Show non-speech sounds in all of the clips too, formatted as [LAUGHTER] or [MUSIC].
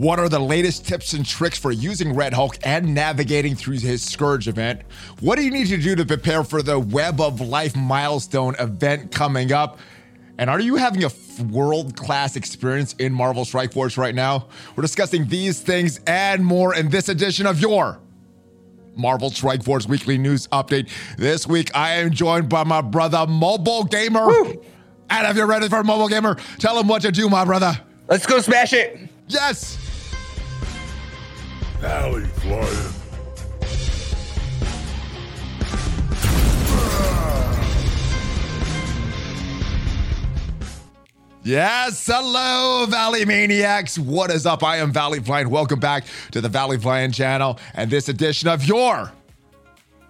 What are the latest tips and tricks for using Red Hulk and navigating through his Scourge event? What do you need to do to prepare for the Web of Life milestone event coming up? And are you having a world class experience in Marvel Strike Force right now? We're discussing these things and more in this edition of your Marvel Strike Force Weekly News Update. This week, I am joined by my brother, Mobile Gamer. Woo. And if you're ready for Mobile Gamer, tell him what to do, my brother. Let's go smash it. Yes. Alley flying. Yes, hello, Valley Maniacs. What is up? I am Valley Flying. Welcome back to the Valley Flying channel and this edition of your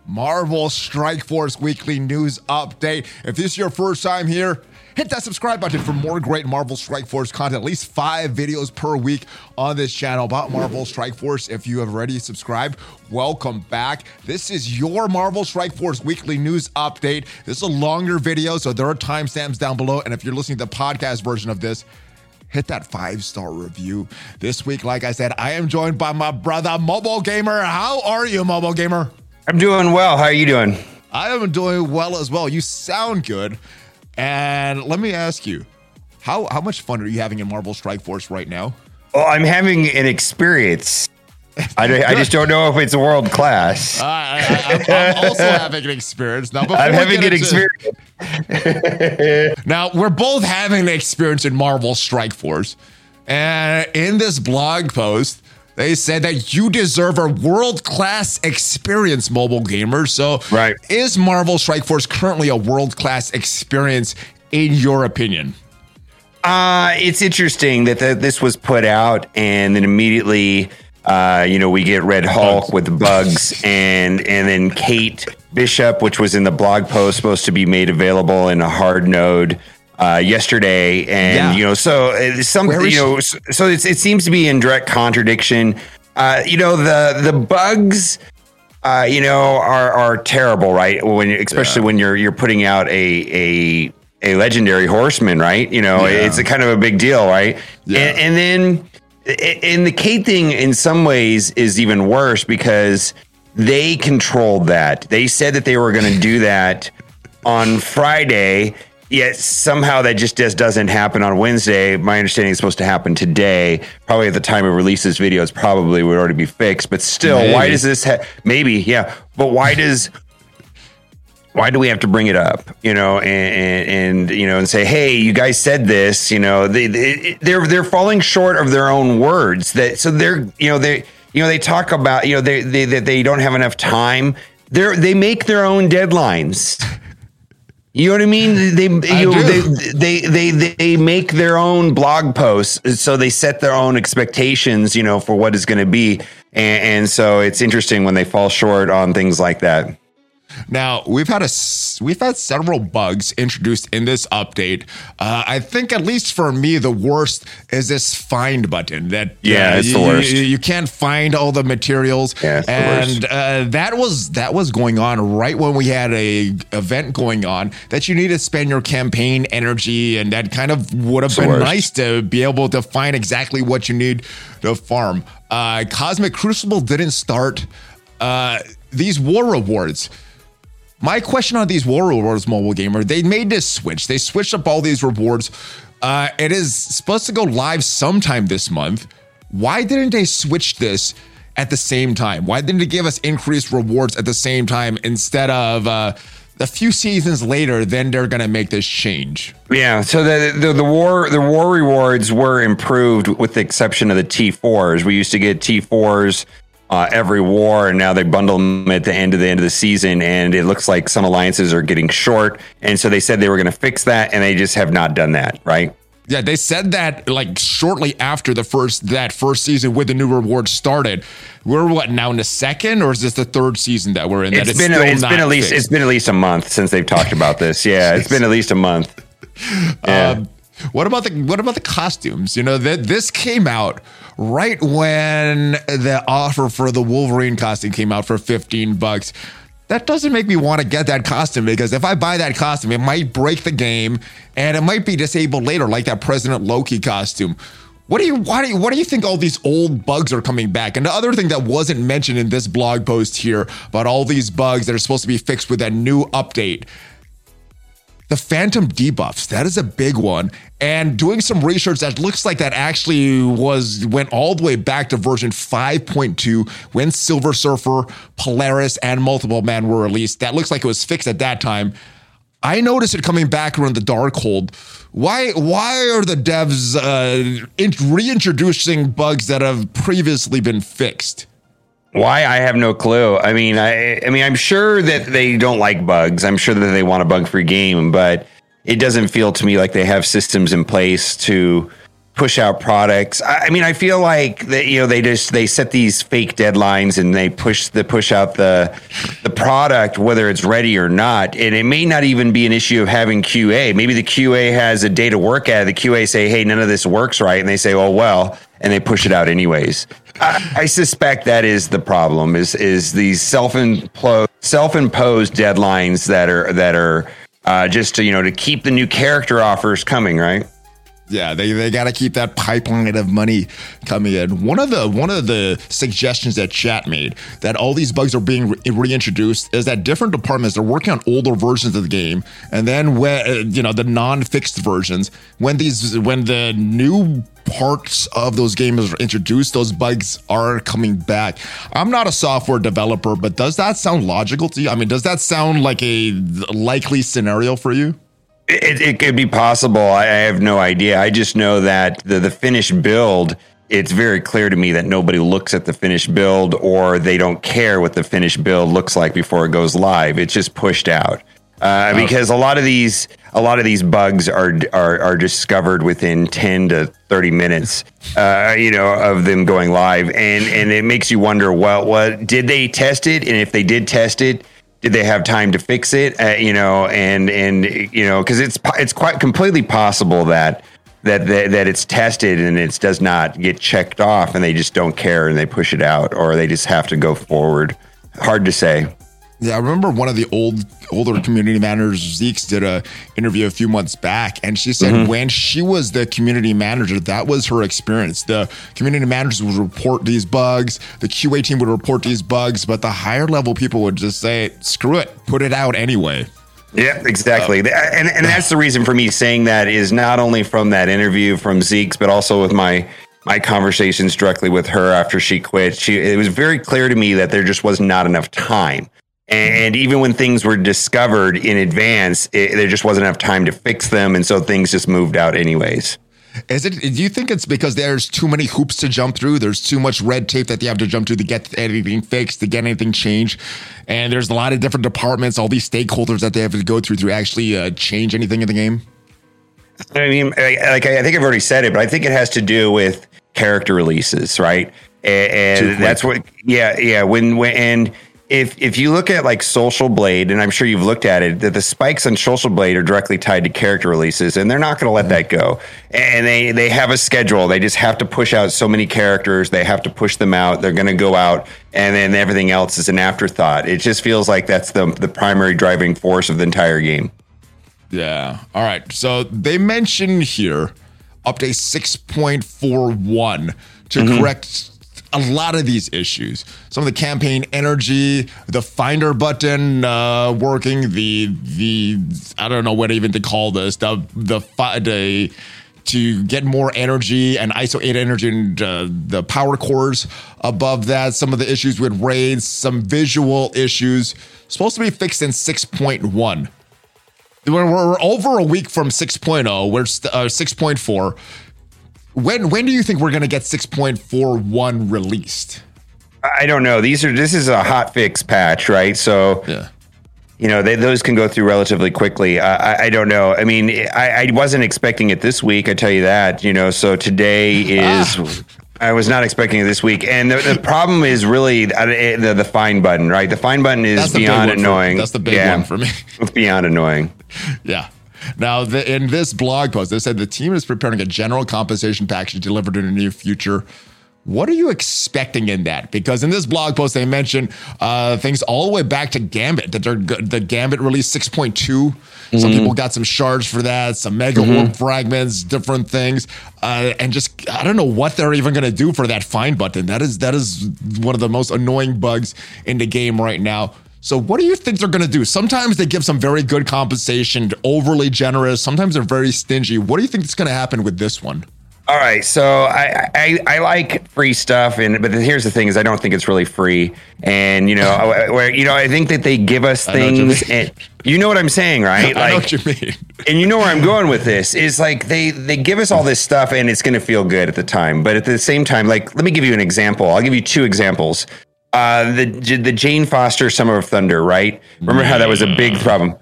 Marvel Strike Force Weekly News Update. If this is your first time here, hit that subscribe button for more great Marvel Strike Force content. At least five videos per week on this channel about Marvel Strike Force. If you have already subscribed, welcome back. This is your Marvel Strike Force weekly news update. This is a longer video, so there are timestamps down below. And if you're listening to the podcast version of this, hit that five star review. This week, like I said, I am joined by my brother, Mobile Gamer. How are you, Mobile Gamer? I'm doing well. How are you doing? I am doing well as well. You sound good. And let me ask you, how how much fun are you having in Marvel Strike Force right now? Well, I'm having an experience. I, [LAUGHS] I just don't know if it's world class. Uh, I, am also [LAUGHS] having an experience now. I'm having an experience. [LAUGHS] now we're both having an experience in Marvel Strike Force, and in this blog post, they said that you deserve a world class experience, mobile gamer. So, right. is Marvel Strike Force currently a world class experience in your opinion? Uh, it's interesting that the, this was put out and then immediately, uh, you know, we get Red Hulk bugs. with the bugs [LAUGHS] and and then Kate Bishop, which was in the blog post, supposed to be made available in a hard node uh, yesterday, and yeah. you know, so uh, something you know, so, so it seems to be in direct contradiction. Uh, you know, the the bugs, uh, you know, are are terrible, right? When especially yeah. when you're you're putting out a a a legendary horseman, right? You know, yeah. it's a kind of a big deal, right? And, and then and the Kate thing in some ways is even worse because they controlled that. They said that they were going to do that on Friday Yet somehow that just, just doesn't happen on Wednesday. My understanding is supposed to happen today. Probably at the time of release this video, it's probably would already be fixed. But still, maybe. why does this? Ha- maybe, yeah. But why does? why do we have to bring it up you know and, and, and, you know and say hey you guys said this you know they, they they're they're falling short of their own words that so they're you know they you know they talk about you know they they they, they don't have enough time they're they make their own deadlines you know what I mean? They you they, they they they make their own blog posts, so they set their own expectations, you know, for what is going to be, and, and so it's interesting when they fall short on things like that. Now we've had a we've had several bugs introduced in this update. Uh, I think at least for me, the worst is this find button. That yeah, uh, it's you, the worst. You, you, can't find all the materials, yeah, and uh, that was that was going on right when we had a event going on that you need to spend your campaign energy, and that kind of would have been nice to be able to find exactly what you need to farm. Uh, Cosmic Crucible didn't start. Uh, these war rewards my question on these war rewards, mobile gamer, they made this switch. They switched up all these rewards. Uh, it is supposed to go live sometime this month. Why didn't they switch this at the same time? Why didn't they give us increased rewards at the same time instead of uh, a few seasons later? Then they're gonna make this change. Yeah. So the, the the war the war rewards were improved with the exception of the T fours. We used to get T fours uh, every war, and now they bundle them at the end of the end of the season, and it looks like some alliances are getting short, and so they said they were going to fix that, and they just have not done that, right? Yeah, they said that like shortly after the first that first season with the new rewards started. We're what now in the second, or is this the third season that we're in? It's, been it's been at least fixed? it's been at least a month since they've talked about this. Yeah, it's been at least a month. [LAUGHS] Yeah. Um, what about the what about the costumes? You know that this came out right when the offer for the Wolverine costume came out for 15 bucks. That doesn't make me want to get that costume because if I buy that costume, it might break the game and it might be disabled later, like that President Loki costume. What do you why do you what do you think all these old bugs are coming back? And the other thing that wasn't mentioned in this blog post here about all these bugs that are supposed to be fixed with that new update. The phantom debuffs, that is a big one. And doing some research that looks like that actually was went all the way back to version 5.2 when Silver Surfer, Polaris, and Multiple Man were released. That looks like it was fixed at that time. I noticed it coming back around the Darkhold. Why why are the devs uh, reintroducing bugs that have previously been fixed? Why I have no clue. I mean, I I mean, I'm sure that they don't like bugs. I'm sure that they want a bug-free game, but it doesn't feel to me like they have systems in place to push out products. I, I mean, I feel like that you know they just they set these fake deadlines and they push the push out the the product whether it's ready or not. And it may not even be an issue of having QA. Maybe the QA has a day to work at. The QA say, "Hey, none of this works right," and they say, "Oh well," and they push it out anyways. I, I suspect that is the problem. Is is these self imposed self imposed deadlines that are that are uh, just to you know to keep the new character offers coming, right? Yeah, they, they got to keep that pipeline of money coming in. One of the one of the suggestions that chat made that all these bugs are being re- reintroduced is that different departments are working on older versions of the game, and then when uh, you know the non-fixed versions, when these when the new parts of those games are introduced, those bugs are coming back. I'm not a software developer, but does that sound logical to you? I mean, does that sound like a likely scenario for you? It, it could be possible. I, I have no idea. I just know that the, the finished build, it's very clear to me that nobody looks at the finished build or they don't care what the finished build looks like before it goes live. It's just pushed out. Uh, okay. because a lot of these a lot of these bugs are are, are discovered within 10 to 30 minutes uh, you know of them going live and and it makes you wonder well what did they test it and if they did test it did they have time to fix it? Uh, you know, and and you know, because it's it's quite completely possible that that that, that it's tested and it does not get checked off, and they just don't care and they push it out, or they just have to go forward. Hard to say. Yeah, I remember one of the old older community managers, Zeke's, did a interview a few months back, and she said mm-hmm. when she was the community manager, that was her experience. The community managers would report these bugs, the QA team would report these bugs, but the higher level people would just say, "Screw it, put it out anyway." Yeah, exactly. Uh, and and that's the reason for me saying that is not only from that interview from Zeke's, but also with my my conversations directly with her after she quit. She it was very clear to me that there just was not enough time and even when things were discovered in advance, it, there just wasn't enough time to fix them. And so things just moved out anyways. Is it? Do you think it's because there's too many hoops to jump through? There's too much red tape that you have to jump through to get anything fixed, to get anything changed, and there's a lot of different departments, all these stakeholders that they have to go through to actually uh, change anything in the game. I mean, like I think I've already said it, but I think it has to do with character releases, right? And, and that's what, yeah, yeah. When when and if if you look at like Social Blade, and I'm sure you've looked at it, that the spikes on Social Blade are directly tied to character releases, and they're not going to let that go. And they they have a schedule. They just have to push out so many characters. They have to push them out. They're going to go out, and then everything else is an afterthought. It just feels like that's the the primary driving force of the entire game. Yeah. All right. So they mention here update 6.41 to mm-hmm. correct a lot of these issues. Some of the campaign energy, the finder button uh, working, the the I don't know what even to call this, the the the to get more energy and ISO 8 energy and uh, the power cores above that. Some of the issues with raids, some visual issues. Supposed to be fixed in 6.1. We're, we're over a week from 6.0. We're uh, 6.4 when when do you think we're going to get 6.41 released? I don't know. These are this is a hot fix patch, right? So yeah. You know, they, those can go through relatively quickly. I, I don't know. I mean, I, I, wasn't expecting it this week. I tell you that. You know, so today [LAUGHS] is ah. I was not expecting it this week, and the, the problem is really the, the, the find button, right? The find button is beyond annoying. For, that's the big yeah, one for me. it's [LAUGHS] beyond annoying. Yeah, now, the, in this blog post, they said the team is preparing a general compensation package delivered in the near future. What are you expecting in that? Because in this blog post, they mentioned uh, things all the way back to Gambit, that they're, the Gambit released 6.2. Mm-hmm. Some people got some shards for that, some mega mm-hmm. orb fragments, different things. Uh, and just, I don't know what they're even going to do for that find button. That is, that is one of the most annoying bugs in the game right now. So, what do you think they're going to do? Sometimes they give some very good compensation, overly generous. Sometimes they're very stingy. What do you think is going to happen with this one? All right, so I, I, I like free stuff, and but here's the thing: is I don't think it's really free, and you know, where you know, I think that they give us things, you and you know what I'm saying, right? Like, [LAUGHS] I know what you mean, and you know where I'm going with this is like they they give us all this stuff, and it's going to feel good at the time, but at the same time, like let me give you an example. I'll give you two examples. Uh, the the Jane Foster Summer of Thunder, right? Remember how that was a big problem?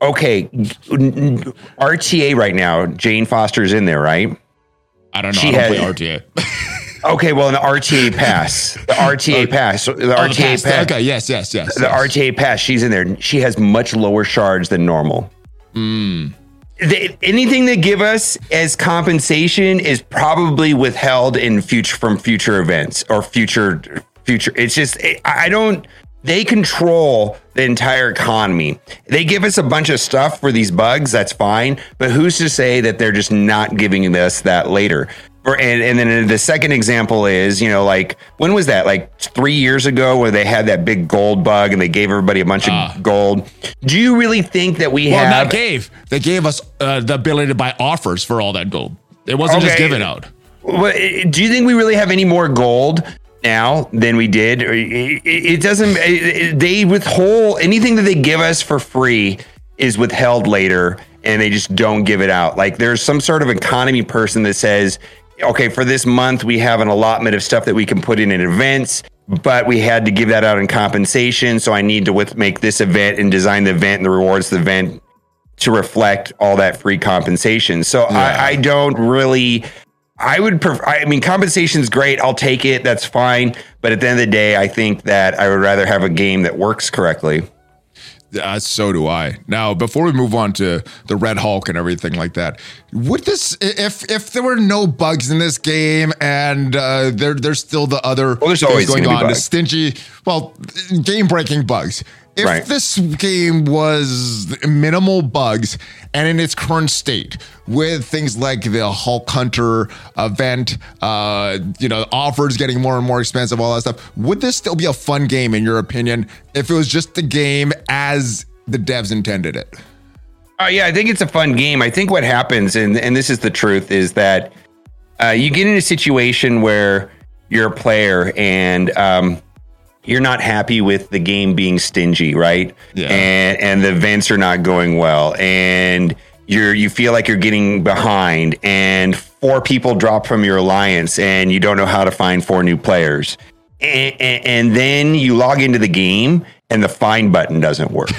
Okay, RTA right now, Jane Foster's in there, right? I don't know. She I don't had, play RTA. [LAUGHS] okay, well, the RTA pass, the RTA pass, the oh, RTA pass, pass. Okay, yes, yes, yes. The yes. RTA pass, she's in there. She has much lower shards than normal. Mm. Anything they give us as compensation is probably withheld in future from future events or future future. It's just I don't they control the entire economy. They give us a bunch of stuff for these bugs, that's fine, but who's to say that they're just not giving us that later? Or, and, and then the second example is, you know, like when was that? Like three years ago, where they had that big gold bug and they gave everybody a bunch uh, of ah. gold. Do you really think that we well, have? Well, gave they gave us uh, the ability to buy offers for all that gold. It wasn't okay. just given out. Well, do you think we really have any more gold now than we did. It doesn't. They withhold anything that they give us for free is withheld later, and they just don't give it out. Like there's some sort of economy person that says, okay, for this month we have an allotment of stuff that we can put in in events. But we had to give that out in compensation, so I need to with, make this event and design the event and the rewards the event to reflect all that free compensation. So yeah. I, I don't really I would prefer, I mean, compensation is great. I'll take it. That's fine. But at the end of the day, I think that I would rather have a game that works correctly. Uh, so do I. Now, before we move on to the Red Hulk and everything like that, would this if if there were no bugs in this game and uh, there there's still the other well, there's always going on, the stingy, well, game breaking bugs if right. this game was minimal bugs and in its current state with things like the hulk hunter event uh, you know offers getting more and more expensive all that stuff would this still be a fun game in your opinion if it was just the game as the devs intended it uh, yeah i think it's a fun game i think what happens and, and this is the truth is that uh, you get in a situation where you're a player and um, you're not happy with the game being stingy, right? Yeah. And and the events are not going well, and you're you feel like you're getting behind, and four people drop from your alliance, and you don't know how to find four new players, and, and, and then you log into the game, and the find button doesn't work.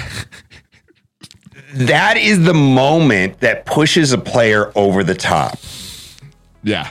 [LAUGHS] that is the moment that pushes a player over the top. Yeah.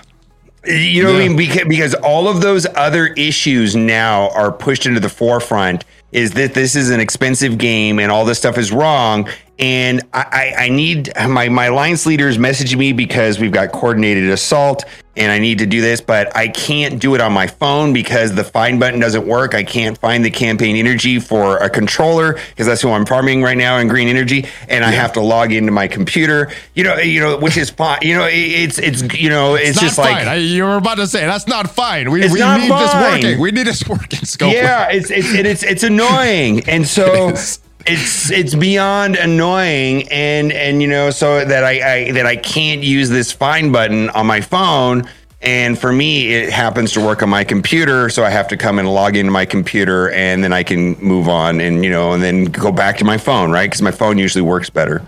You know yeah. what I mean? Because, because all of those other issues now are pushed into the forefront. Is that this is an expensive game and all this stuff is wrong, and I, I, need my my alliance leaders messaging me because we've got coordinated assault and I need to do this, but I can't do it on my phone because the find button doesn't work. I can't find the campaign energy for a controller because that's who I'm farming right now in green energy, and yeah. I have to log into my computer. You know, you know, which is fine. You know, it's it's you know, it's, it's just fine. like you were about to say that's not fine. We, we need fine. this working. We need this working. [LAUGHS] Scope. Yeah, it's it's it's it's annoying, and so [LAUGHS] it's it's beyond annoying and and you know so that I, I, that I can't use this find button on my phone. And for me it happens to work on my computer. So I have to come and log into my computer and then I can move on and you know and then go back to my phone right? Because my phone usually works better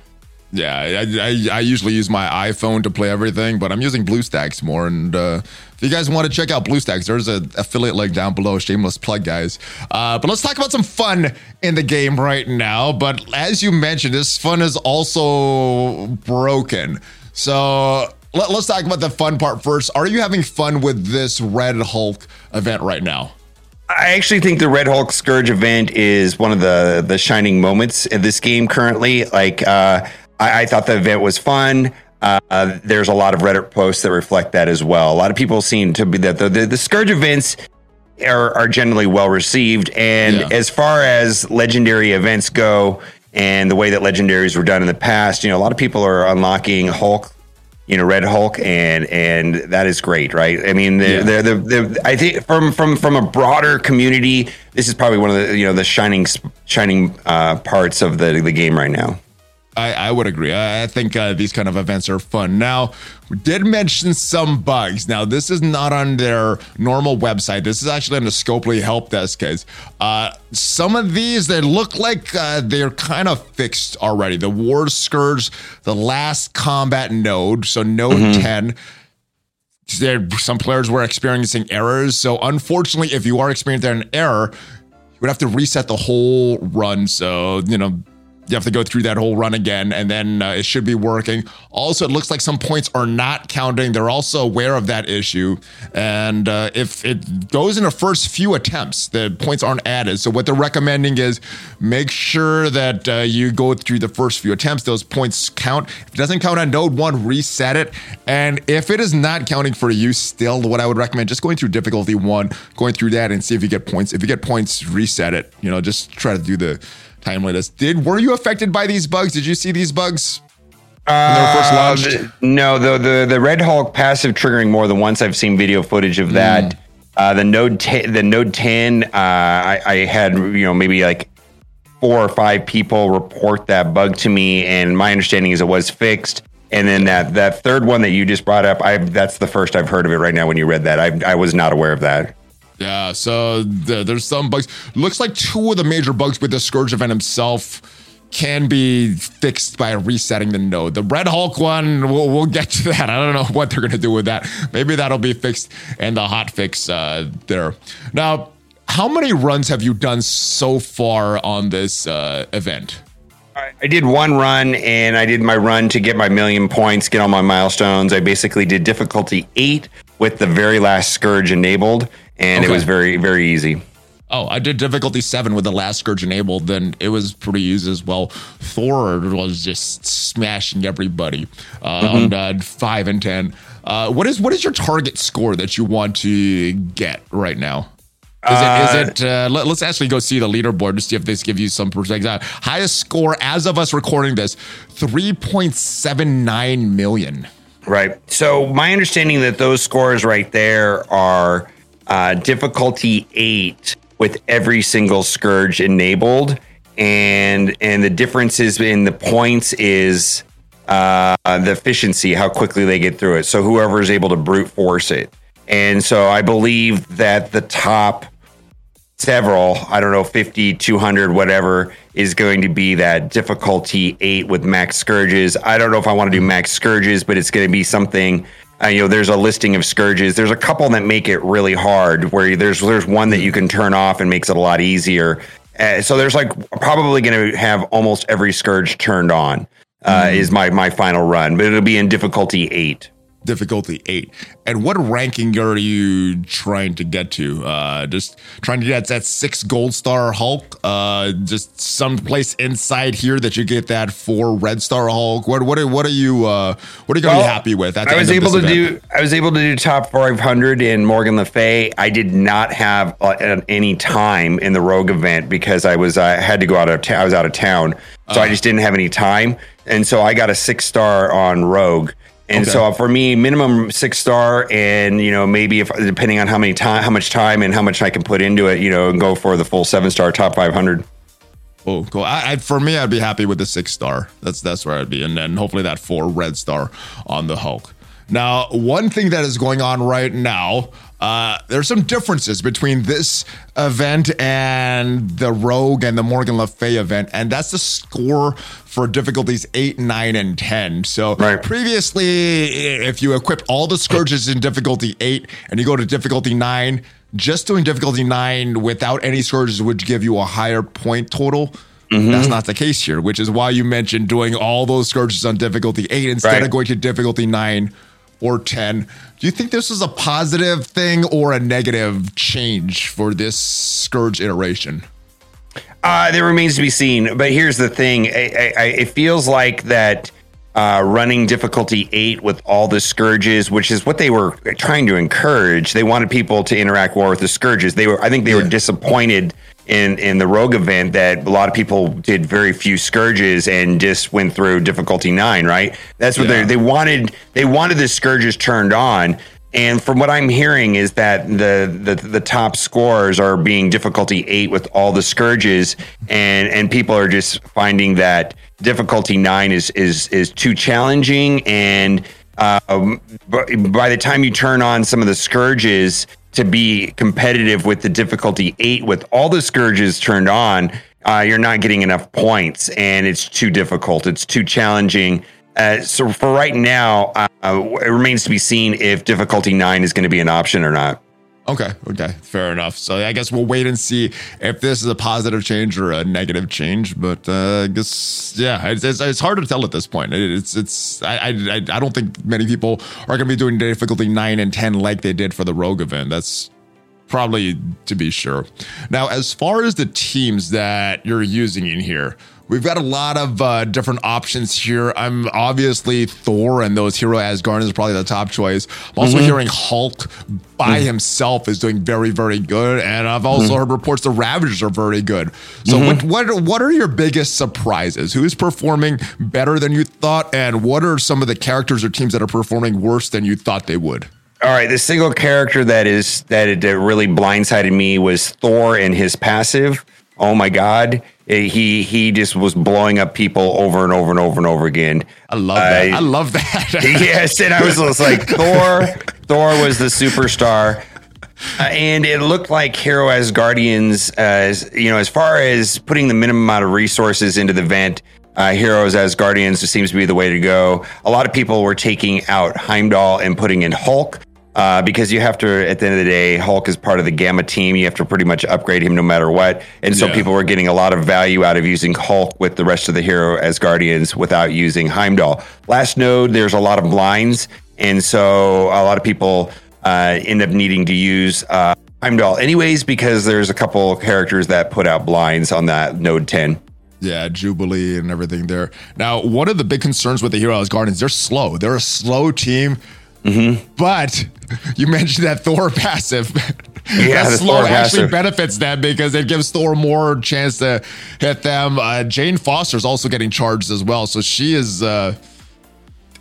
yeah, I, I, I, usually use my iPhone to play everything, but I'm using BlueStacks more. And uh, if you guys want to check out BlueStacks, there's an affiliate link down below. Shameless plug, guys. Uh, but let's talk about some fun in the game right now. But as you mentioned, this fun is also broken. So let, us talk about the fun part first. Are you having fun with this Red Hulk event right now? I actually think the Red Hulk Scourge event is one of the the shining moments in this game currently. Like. Uh, I, I thought the event was fun. uh, there's a lot of Reddit posts that reflect that as well. A lot of people seem to be that the, the, the Scourge events are, are generally well received. And yeah. as far as legendary events go, and the way that legendaries were done in the past, you know, a lot of people are unlocking Hulk you know Red Hulk, and and that is great, right? I mean, the, yeah. the, the, the, I think from from from a broader community, this is probably one of the you know the shining shining uh, parts of the the game right now. I, I would agree. I, think uh, these kind of events are fun. Now, we did mention some bugs. Now, this is not on their normal website. This is actually on the Scopely help desk guys. Uh, some of these, they look like uh, they're kind of fixed already. The War Scourge, the last combat node, so node mm-hmm. 10 there some players were experiencing errors. So unfortunately, if you are experiencing an error, you would have to reset the whole run. So, you know, you have to go through that whole run again and then uh, it should be working. Also it looks like some points are not counting. They're also aware of that issue. And uh, if it goes in the first few attempts the points aren't added. So what they're recommending is make sure that uh, you go through the first few attempts. Those points count. If it doesn't count on node one reset it. And if it is not counting for you still what i would recommend just going through difficulty one going through that and see if you get points. If you get points reset it. You know just try to do the timeliness. Did were you affected by these bugs? Did you see these bugs? Uh, no, the, the the Red Hulk passive triggering more than once. I've seen video footage of that. Mm. Uh, the Node t- the Node 10, uh, I, I had you know maybe like four or five people report that bug to me, and my understanding is it was fixed. And then that that third one that you just brought up, I that's the first I've heard of it right now. When you read that, I I was not aware of that. Yeah, so there's some bugs. Looks like two of the major bugs with the Scourge event himself can be fixed by resetting the node. The Red Hulk one, we'll, we'll get to that. I don't know what they're going to do with that. Maybe that'll be fixed and the hot fix uh, there. Now, how many runs have you done so far on this uh, event? I did one run and I did my run to get my million points, get all my milestones. I basically did difficulty eight with the very last Scourge enabled and okay. it was very very easy. Oh, I did difficulty seven with the last scourge enabled. Then it was pretty easy as well. Thor was just smashing everybody uh, mm-hmm. on uh, five and ten. Uh, what is what is your target score that you want to get right now? Is it? Is uh, it? Uh, let, us actually go see the leaderboard to see if this gives you some perspective. Highest score as of us recording this, three point seven nine million. Right. So my understanding that those scores right there are uh, difficulty eight with every single scourge enabled, and and the differences in the points is uh, the efficiency, how quickly they get through it. So whoever is able to brute force it, and so I believe that the top several, I don't know, 50, 200, whatever, is going to be that difficulty eight with max scourges. I don't know if I want to do max scourges, but it's going to be something uh, you know, there's a listing of scourges. There's a couple that make it really hard. Where there's there's one that you can turn off and makes it a lot easier. Uh, so there's like probably going to have almost every scourge turned on. Uh, mm. Is my my final run, but it'll be in difficulty eight difficulty eight. And what ranking are you trying to get to? Uh, just trying to get that six gold star Hulk. Uh, just someplace inside here that you get that four red star Hulk. What what are, what are you uh, what are you gonna well, be happy with? I was able to event? do I was able to do top five hundred in Morgan Le Fay. I did not have uh, any time in the Rogue event because I was I had to go out of ta- I was out of town, so I uh. just didn't have any time. And so I got a six star on Rogue. And okay. so for me, minimum six star, and you know maybe if depending on how many time, how much time, and how much I can put into it, you know, and go for the full seven star top five hundred. Oh, cool. I, I, for me, I'd be happy with the six star. That's that's where I'd be, and then hopefully that four red star on the Hulk. Now, one thing that is going on right now, uh, there's some differences between this event and the Rogue and the Morgan Le Fay event, and that's the score for difficulties 8, 9, and 10. So right. previously, if you equip all the scourges in difficulty 8 and you go to difficulty 9, just doing difficulty 9 without any scourges would give you a higher point total. Mm-hmm. That's not the case here, which is why you mentioned doing all those scourges on difficulty 8 instead right. of going to difficulty 9 or 10. Do you think this is a positive thing or a negative change for this Scourge iteration? Uh, that remains to be seen. But here's the thing: I, I, it feels like that uh, running difficulty eight with all the scourges, which is what they were trying to encourage. They wanted people to interact more with the scourges. They were, I think, they were disappointed in in the rogue event that a lot of people did very few scourges and just went through difficulty nine. Right? That's what Yeah. they they wanted. They wanted the scourges turned on. And from what I'm hearing is that the, the the top scores are being difficulty eight with all the scourges, and and people are just finding that difficulty nine is is is too challenging, and um, by the time you turn on some of the scourges to be competitive with the difficulty eight with all the scourges turned on, uh, you're not getting enough points, and it's too difficult. It's too challenging. Uh, so for right now, uh, it remains to be seen if difficulty nine is going to be an option or not. Okay, okay, fair enough. So I guess we'll wait and see if this is a positive change or a negative change. But uh, I guess yeah, it's, it's, it's hard to tell at this point. It's it's I, I I don't think many people are going to be doing difficulty nine and ten like they did for the Rogue event. That's probably to be sure. Now, as far as the teams that you're using in here, we've got a lot of uh, different options here. I'm obviously Thor and those hero Asgardians is probably the top choice. I'm also mm-hmm. hearing Hulk by mm-hmm. himself is doing very, very good, and I've also mm-hmm. heard reports the Ravagers are very good. So, what what what are your biggest surprises? Who's performing better than you thought, and what are some of the characters or teams that are performing worse than you thought they would? All right, the single character that is that it, that really blindsided me was Thor and his passive. Oh my god, he he just was blowing up people over and over and over and over again. I love that. I- I love that. [LAUGHS] yes, and I was just like Thor. Thor was the superstar, uh, and it looked like Hero Asgardians. As you know, as far as putting the minimum amount of resources into the vent, uh, Heroes Asgardians seems to be the way to go. A lot of people were taking out Heimdall and putting in Hulk. Uh, because you have to, at the end of the day, Hulk is part of the Gamma team. You have to pretty much upgrade him no matter what. And so Yeah. people were getting a lot of value out of using Hulk with the rest of the hero Asgardians without using Heimdall. Last node, there's a lot of blinds. And so a lot of people uh, end up needing to use uh, Heimdall anyways, because there's a couple characters that put out blinds on that node 10. Yeah, Jubilee and everything there. Now, one of the big concerns with the Hero Asgardians, they're slow. They're a slow team. Mm-hmm. But [LAUGHS] you mentioned that Thor [LAUGHS] passive. Yeah, that slow Thor actually passive. benefits them because it gives Thor more chance to hit them. Uh, Jane is also getting charged as well, so she is uh,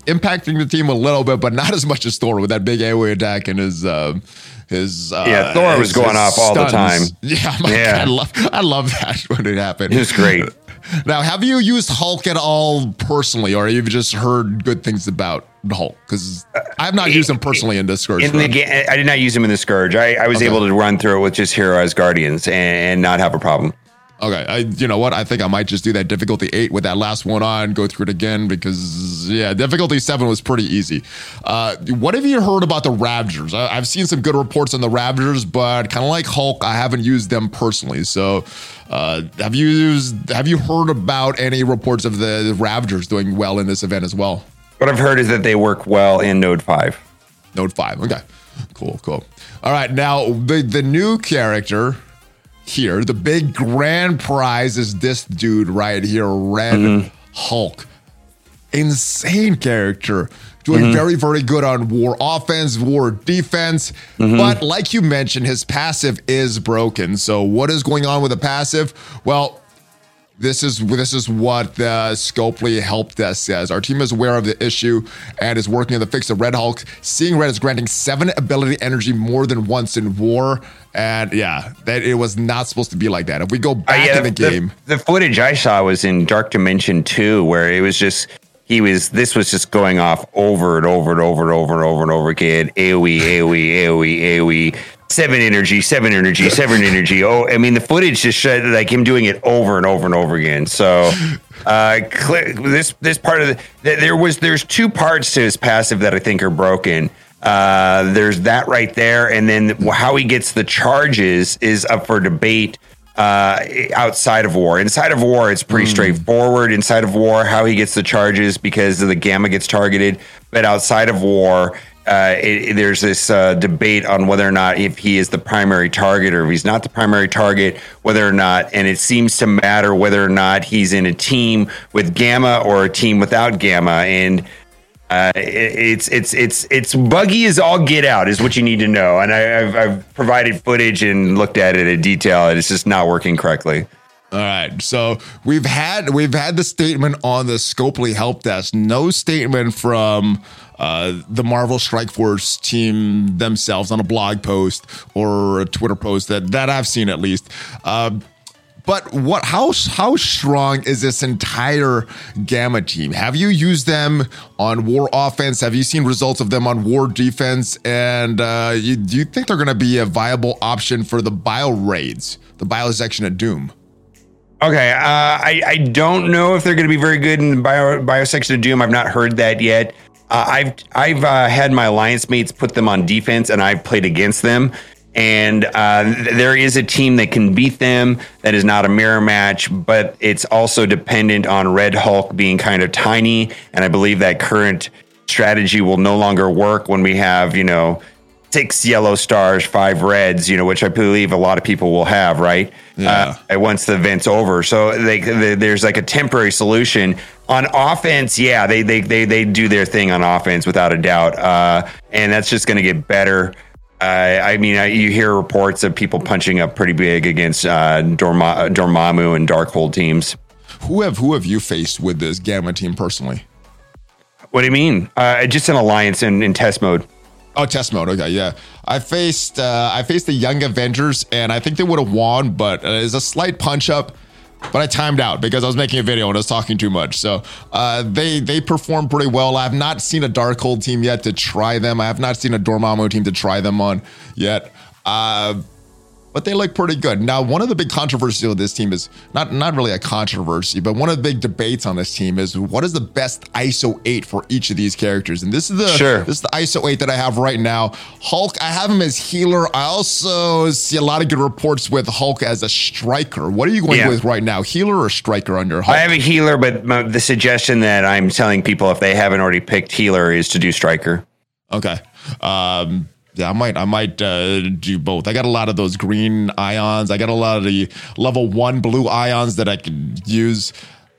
impacting the team a little bit, but not [LAUGHS] as much as Thor with that big AoE attack and his. Uh, his uh, Yeah, Thor was going his off all the time. Yeah, my Yeah. God, I love I love that when it happened. It was great. Now, have you used Hulk at all personally, or you've just heard good things about Hulk? Because I've not used him personally in this Scourge. In the I did not use him in the Scourge. I, I was Okay. able to run through it with just Hero Asgardians and, and not have a problem. Okay, I, you know what? I think I might just do that difficulty eight with that last one on, go through it again because yeah, difficulty seven was pretty easy. Uh, what have you heard about the Ravagers? I, I've seen some good reports on the Ravagers, but kind of like Hulk, I haven't used them personally. So, uh, have you used? Have you heard about any reports of the, the Ravagers doing well in this event as well? What I've heard is that they work well in Node 5. Node five. Okay. Cool, cool. All right. Now the the new character here, the big grand prize is this dude right here, Red mm-hmm. Hulk. Insane character. Doing mm-hmm. very, very good on war offense, war defense. Mm-hmm. But like you mentioned, his passive is broken. So what is going on with the passive? Well, this is this is what the Scopely help desk says. Our team is aware of the issue and is working on the fix of Red Hulk. Seeing Red is granting seven ability energy more than once in war, and yeah, that it was not supposed to be like that. If we go Uh, back in the, game, The, footage I saw was in Dark Dimension 2, where it was just he was this was just going off over and over and over and over and over and over again. AoE, AoE, AoE, AoE. Seven energy, seven energy, seven [LAUGHS] energy. Oh, I mean, the footage just showed like him doing it over and over and over again. So, uh, this this part of the there was there's two parts to his passive that I think are broken. Uh, there's that right there, and then how he gets the charges is up for debate uh, outside of war. Inside of war, it's pretty straightforward. Inside of war, how he gets the charges because the gamma gets targeted. But outside of war, uh, it, there's this uh, debate on whether or not if he is the primary target or if he's not the primary target, whether or not, and it seems to matter whether or not he's in a team with Gamma or a team without Gamma, and uh, it, it's it's it's it's buggy as all get out is what you need to know. And I, I've provided footage and looked at it in detail, and it's just not working correctly. All right. So we've had we've had the statement on the Scopely help desk. No statement from uh, the Marvel Strike Force team themselves on a blog post or a Twitter post that that I've seen at least. Uh, but what how how strong is this entire Gamma team? Have you used them on War offense? Have you seen results of them on War defense? And uh, you, do you think they're going to be a viable option for the bio raids, the bio section of Doom? Okay, uh, I I don't know if they're going to be very good in bio biosection of doom. I've not heard that yet. Uh, I've I've uh, had my alliance mates put them on defense, and I've played against them. And uh, th- there is a team that can beat them. That is not a mirror match, but it's also dependent on Red Hulk being kind of tiny. And I believe that current strategy will no longer work when we have you know six yellow stars, five reds, you know, which I believe a lot of people will have, right? Yeah. Uh, once the event's over. So they, they, there's like a temporary solution. On offense, yeah, they, they, they, they do their thing on offense without a doubt. Uh, and that's just going to get better. Uh, I mean, I, you hear reports of people punching up pretty big against uh, Dorma, Dormammu and Darkhold teams. Who have who have you faced with this Gamma team personally? What do you mean? Uh, just an alliance in, in test mode. Oh, test mode. Okay, yeah. I faced uh, I faced the Young Avengers, and I think they would have won, but uh, it's a slight punch up. But I timed out because I was making a video and I was talking too much. So uh, they they performed pretty well. I have not seen a Darkhold team yet to try them. I have not seen a Dormammu team to try them on yet. Uh, but they look pretty good. Now, one of the big controversies of this team is not not really a controversy, but one of the big debates on this team is what is the best ISO 8 for each of these characters. And this is the Sure. this is the ISO 8 that I have right now. Hulk, I have him as healer. I also see a lot of good reports with Hulk as a striker. What are you going Yeah. with right now? Healer or striker on your Hulk? I have a healer, but my, the suggestion that I'm telling people if they haven't already picked healer is to do striker. Okay. Um, yeah, I might, I might uh, do both. I got a lot of those green ions. I got a lot of the level one blue ions that I can use.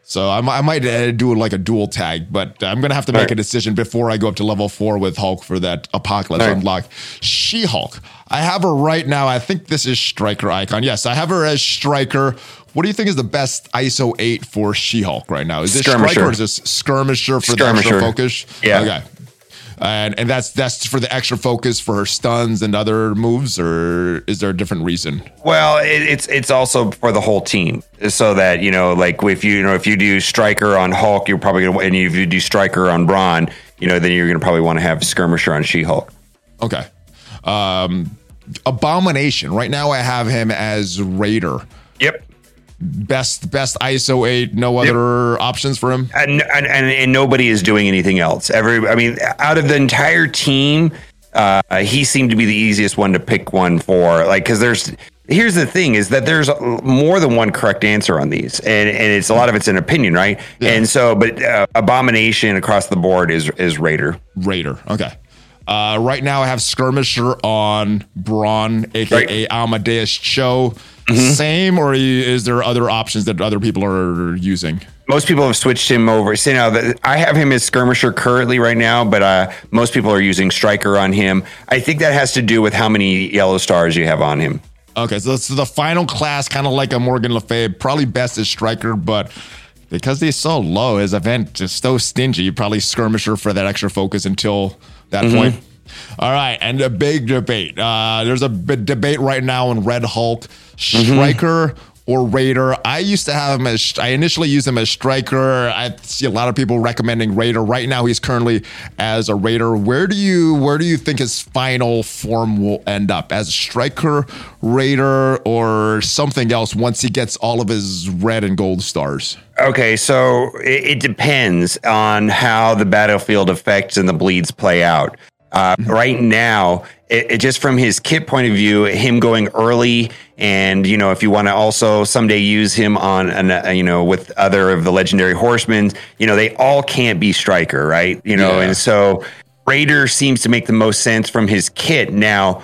So I, I might uh, do like a dual tag, but I'm gonna have to make Right. a decision before I go up to level four with Hulk for that apocalypse Right. unlock. She Hulk. I have her right now. I think this is striker icon. Yes, I have her as striker. What do you think is the best ISO eight for She Hulk right now? Is this Skirmisher. striker or is this skirmisher for the extra focus? Yeah. Okay and and that's that's for the extra focus for her stuns and other moves, or is there a different reason? Well, it, it's it's also for the whole team, so that you know, like if you, you know if you do striker on Hulk, you're probably gonna, and if you do striker on Brawn, you know, then you're gonna probably want to have skirmisher on She Hulk. Okay, um, Abomination. Right now, I have him as Raider. Yep. Best best ISO eight. No other options for him. and, and and and nobody is doing anything else. Every, I mean, out of the entire team, uh, he seemed to be the easiest one to pick one for. Like, because there's here's the thing is that there's more than one correct answer on these, and and it's a lot of it's an opinion, right? And so, but uh, abomination across the board is is Raider. Raider. Okay. Uh, right now, I have Skirmisher on Brawn, aka Amadeus Cho. Same, or is there other options that other people are using? Most people have switched him over. So now that I have him as skirmisher currently right now, but uh, most people are using striker on him. I think that has to do with how many yellow stars you have on him. Okay, so this is the final class, kind of like a Morgan Le Fay, probably best is striker, but because he's so low, his event is so stingy, probably skirmisher for that extra focus until that point. All right, and a big debate. Uh, there's a debate right now in Red Hulk, striker or Raider. I used to have him as I initially used him as striker. I see a lot of people recommending Raider. Right now, he's currently as a Raider. Where do you where do you think his final form will end up as a striker, Raider, or something else once he gets all of his red and gold stars? Okay, so it, it depends on how the battlefield effects and the bleeds play out. Uh, right now, it, it just from his kit point of view, him going early, and you know, if you want to also someday use him on, an, uh, you know, with other of the legendary horsemen, you know, they all can't be striker, right? You know, Yeah. and so Raider seems to make the most sense from his kit. Now,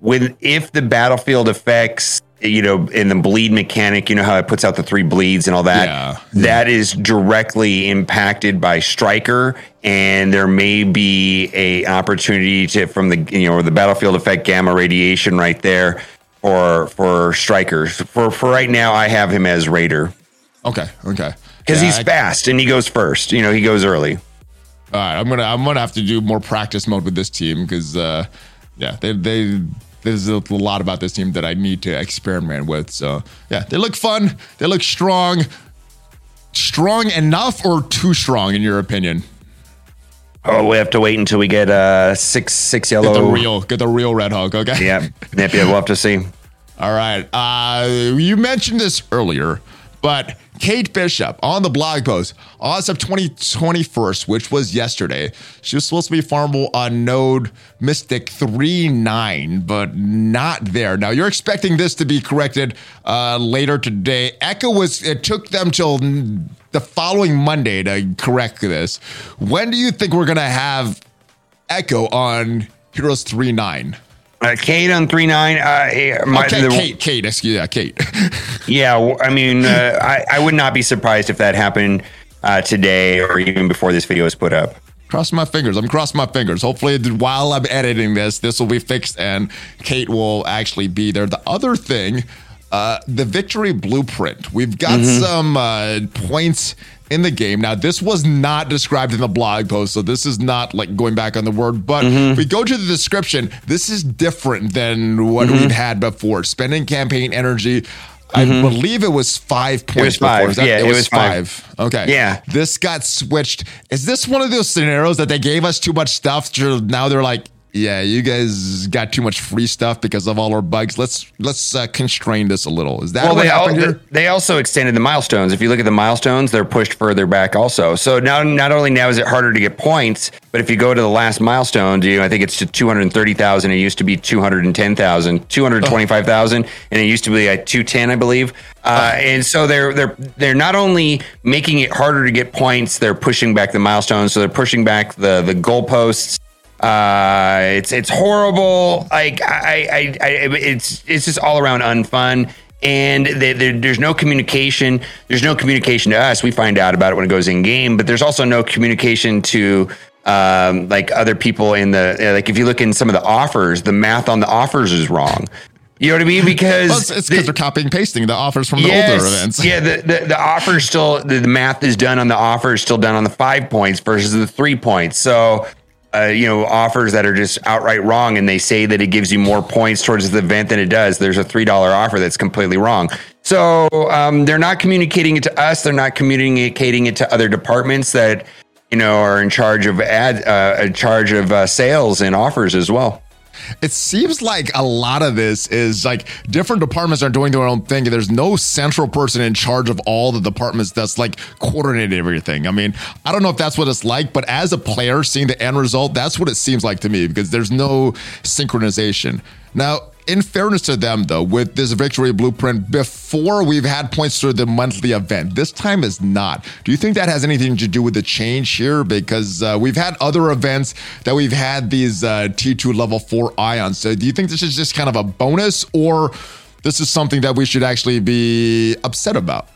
when if the battlefield effects, you know, in the bleed mechanic, you know how it puts out the three bleeds and all that. Yeah. That is directly impacted by Striker, and there may be a opportunity to from the you know the battlefield effect gamma radiation right there for for Strikers. For for right now, I have him as Raider Okay, okay. because Yeah, he's I- fast and he goes first. You know, he goes early. All right, I'm gonna I'm gonna have to do more practice mode with this team because uh, yeah, they they there's a lot about this team that I need to experiment with. So yeah, they look fun. They look strong. Strong enough or too strong in your opinion? Oh, we have to wait until we get uh six six yellow. Get the real, get the real Red Hulk. Okay. Yeah, yep, yeah, we'll have to see. [LAUGHS] All right. Uh, you mentioned this earlier, but Kate Bishop on the blog post, August of 2021st, which was yesterday, she was supposed to be farmable on node Mystic 3.9, but not there. Now, you're expecting this to be corrected uh, later today. Echo was, it took them till the following Monday to correct this. When do you think we're going to have Echo on Heroes 3.9? Uh, Kate on three nine. Uh, my, Okay, the- Kate, Kate, excuse yeah, Kate. [LAUGHS] Yeah, I mean, uh, I I would not be surprised if that happened uh, today or even before this video is put up. Cross my fingers. I'm crossing my fingers. Hopefully, while I'm editing this, this will be fixed and Kate will actually be there. The other thing, uh, the victory blueprint. We've got some uh, points in the game. Now, this was not described in the blog post, so this is not like going back on the word, but if we go to the description. This is different than what mm-hmm. we've had before. Spending campaign energy. I mm-hmm. believe it was five points. before. five. Is that- Yeah, it, it was, was five. five. Okay. Yeah. This got switched. Is this one of those scenarios that they gave us too much stuff? to- Now they're like, yeah, you guys got too much free stuff because of all our bugs. Let's let's uh, constrain this a little. Is that Well, what they, happened here? they also extended the milestones. If you look at the milestones, they're pushed further back also. So now, not only now is it harder to get points, but if you go to the last milestone, you know, I think it's to 230,000. It used to be 210,000, 225,000, and it used to be at 210, I believe. Uh, and so they're they're they're not only making it harder to get points, they're pushing back the milestones. So they're pushing back the the goalposts. Uh, it's it's horrible. Like I, I, I, it's it's just all around unfun. And they, there's no communication. There's no communication to us. We find out about it when it goes in game, but there's also no communication to um, like other people in the like. If you look in some of the offers, the math on the offers is wrong. You know what I mean? Because Well, it's because the- they're copying pasting the offers from the Yes. older events. Yeah, the, the, the offer still, the, the math is done on the offer is still done on the five points versus the three points. So, uh, you know, offers that are just outright wrong and they say that it gives you more points towards the event than it does. There's a $3 offer that's completely wrong. So, um, they're not communicating it to us. They're not communicating it to other departments that, you know, are in charge of ad, uh, in charge of uh, sales and offers as well. It seems like a lot of this is like different departments are doing their own thing. and There's no central person in charge of all the departments that's like coordinating everything. I mean, I don't know if that's what it's like, but as a player seeing the end result, that's what it seems like to me because there's no synchronization. Now, in fairness to them, though, with this victory blueprint, before we've had points through the monthly event, this time is not. Do you think that has anything to do with the change here? Because uh, we've had other events that we've had these uh, T2 level four ions. So do you think this is just kind of a bonus, or this is something that we should actually be upset about?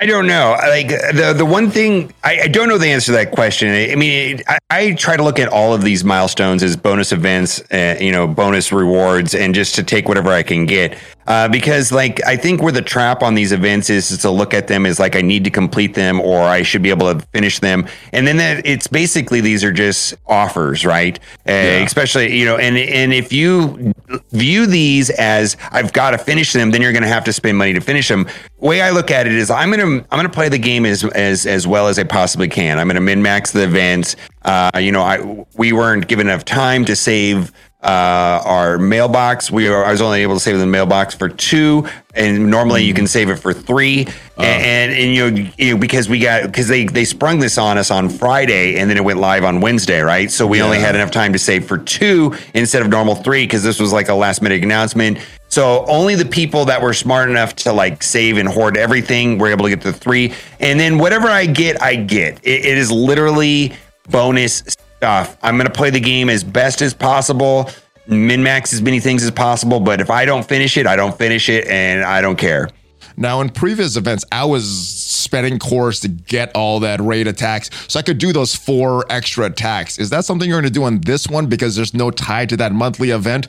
I don't know. Like the the one thing I, I don't know the answer to that question. I mean, it, I, I try to look at all of these milestones as bonus events, uh, you know, bonus rewards, and just to take whatever I can get. Uh, because like I think where the trap on these events is, is to look at them as like I need to complete them or I should be able to finish them, and then that it's basically these are just offers, right? Uh, Especially you know, and and if you view these as I've got to finish them, then you're going to have to spend money to finish them. Way I look at it is I'm to I'm to play the game as as as well as I possibly can. I'm to min max the events. Uh, you know, I we weren't given enough time to save uh, our mailbox. We are, I was only able to save the mailbox for two, and normally you can save it for three. And, and and you know, you know because we got because they they sprung this on us on Friday, and then it went live on Wednesday, right? So we only had enough time to save for two instead of normal three because this was like a last minute announcement. So only the people that were smart enough to like save and hoard everything were able to get the three. And then whatever I get, I get. It, it is literally bonus stuff. I'm going to play the game as best as possible, min max as many things as possible. But if I don't finish it, I don't finish it, and I don't care. Now, in previous events, I was spending cores to get all that raid attacks so I could do those four extra attacks. Is that something you're going to do on this one because there's no tie to that monthly event?